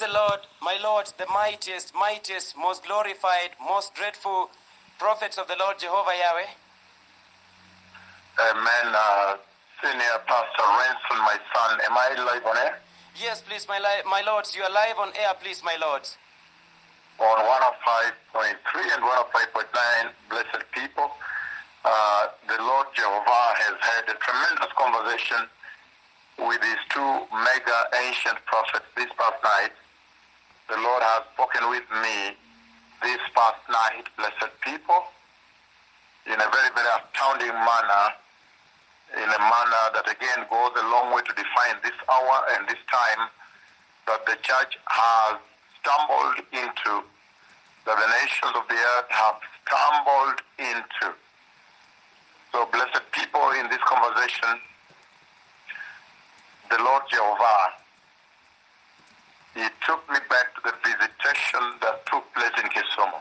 the Lord, my Lord, the mightiest, mightiest, most glorified, most dreadful prophets of the Lord Jehovah Yahweh. Amen. Uh, Senior Pastor Ranson, my son, am I live on air? Yes, please, my, li- my lords, you are live on air, please, my lords. On 105.3 and 105.9, blessed people. Uh, the Lord Jehovah has had a tremendous conversation with his two mega ancient prophets this past night. The Lord has spoken with me this past night, blessed people, in a very, very astounding manner, in a manner that again goes a long way to define this hour and this time that the church has stumbled into, that the nations of the earth have stumbled into. So, blessed people, in this conversation, the Lord Jehovah, He took me back to the visitation that took place in Kisumu.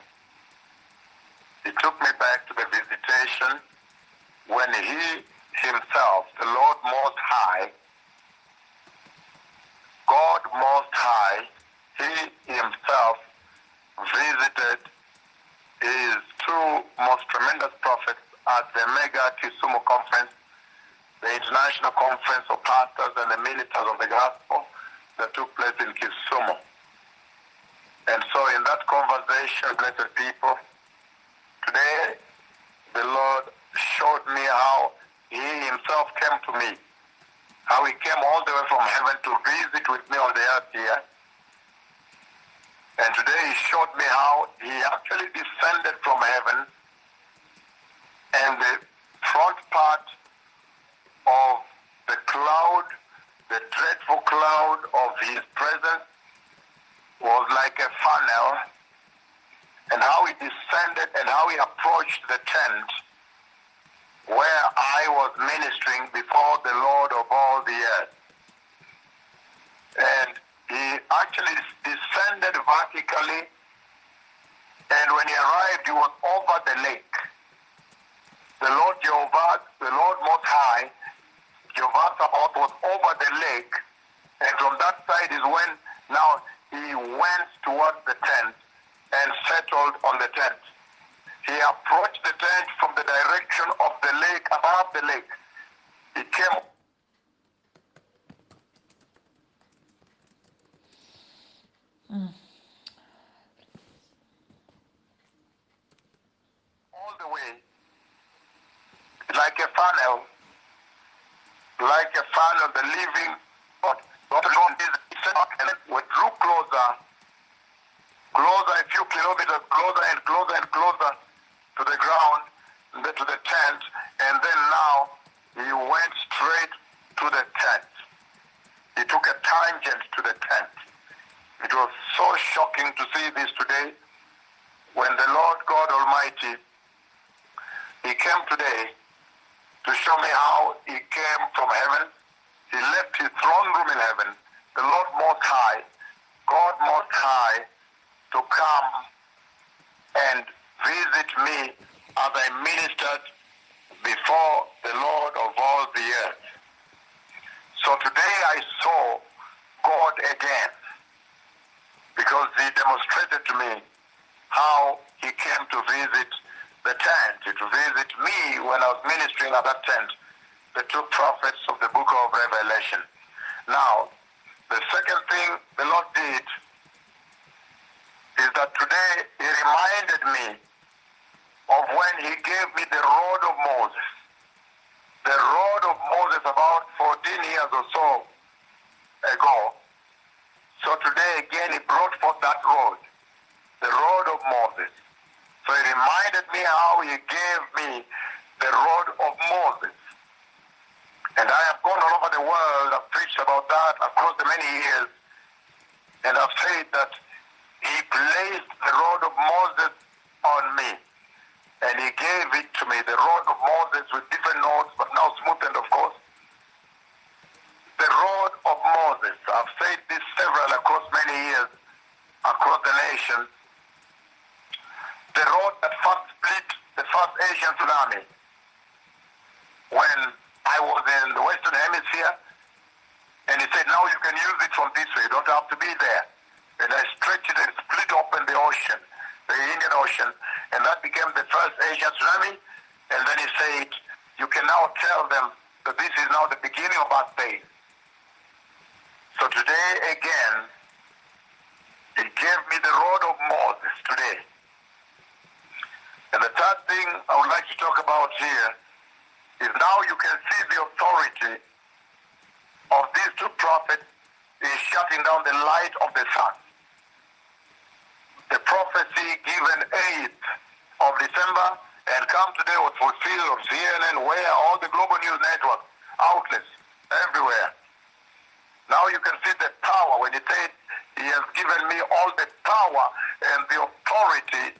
He took me back to the visitation when He Himself, the Lord Most High, God Most High, He Himself visited His two most tremendous prophets at the mega Kisumu conference, the international conference of pastors and the ministers of the gospel that took place in Kisumu. And so in that conversation, blessed people, today the Lord showed me how he himself came to me, how he came all the way from heaven to visit with me on the earth here. And today he showed me how he actually descended from heaven and the front part of the cloud, the dreadful cloud of his presence was like a funnel and how he descended and how he approached the tent where I was ministering before the Lord of all the earth. And he actually descended vertically and when he arrived he was over the lake. The Lord Jehovah, the Lord Most High, Jehovah Sabaoth was over the lake and from that side is when now he went towards the tent and settled on the tent. He approached the tent from the direction of the lake, above the lake. He came all the way like a funnel, like a father of the living God. God alone is and we drew closer, closer a few kilometers, closer and closer and closer to the ground, then to the tent, and then now he went straight to the tent. He took a tangent to the tent. It was so shocking to see this today when the Lord God Almighty, He came today to show me how He came from heaven. He left His throne room in heaven, the Lord Most High, God Most High, to come and visit me as I ministered before the Lord of all the earth. So today I saw God again because he demonstrated to me how he came to visit the tent, to visit me when I was ministering at that tent, the two prophets of the book of Revelation. Now, the second thing the Lord did is that today he reminded me of when he gave me the rod of Moses. The rod of Moses about 14 years or so ago. So today again he brought forth that rod, the rod of Moses. So he reminded me how he gave me the rod of Moses. And I have gone all over the world, I've preached about that across the many years. And I've said that he placed the rod of Moses on me. And he gave it to me, the rod of Moses with different notes, but now smoothened, of course. The rod of Moses. I've said this several across many years, across the nation. The rod that first split the first Asian tsunami. When I was in the Western Hemisphere, and he said, now you can use it from this way. You don't have to be there. and I stretched it and split open the ocean, the Indian Ocean, and that became the first Asian tsunami. And then he said, you can now tell them that this is now the beginning of our day. So today again, he gave me the rod of Moses today. And the third thing I would like to talk about here is now you can see the authority of these two prophets is shutting down the light of the sun. The prophecy given 8th of December and come today was fulfilled on CNN, where all the global news network outlets everywhere. Now you can see the power when he said, He has given me all the power and the authority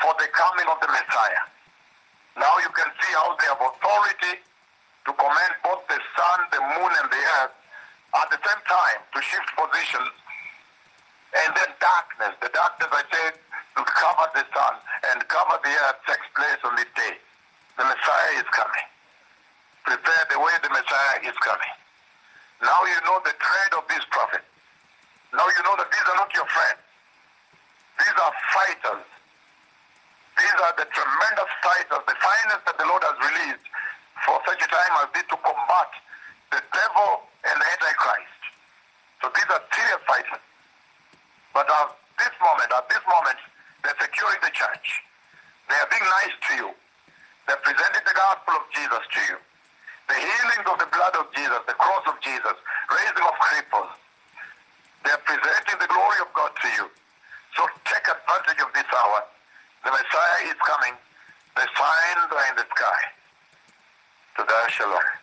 for the coming of the Messiah. Now you can see how they have authority to command both the sun, the moon, and the earth at the same time to shift positions. And then darkness, the darkness I said to cover the sun and cover the earth takes place on this day. The Messiah is coming. Prepare the way the Messiah is coming. Now you know the trade of this prophet. Now you know that these are not your friends. These are fighters. These are the tremendous fighters, the finest that the Lord has released for such a time as this to combat the devil and the Antichrist. So these are serious fighters. But at this moment, at this moment, they're securing the church. They are being nice to you. They're presenting the gospel of Jesus to you. The healings of the blood of Jesus, the cross of Jesus, raising of cripples. They're presenting the glory of God to you. So take advantage of this hour. The Messiah is coming. The signs are in the sky. To shalom.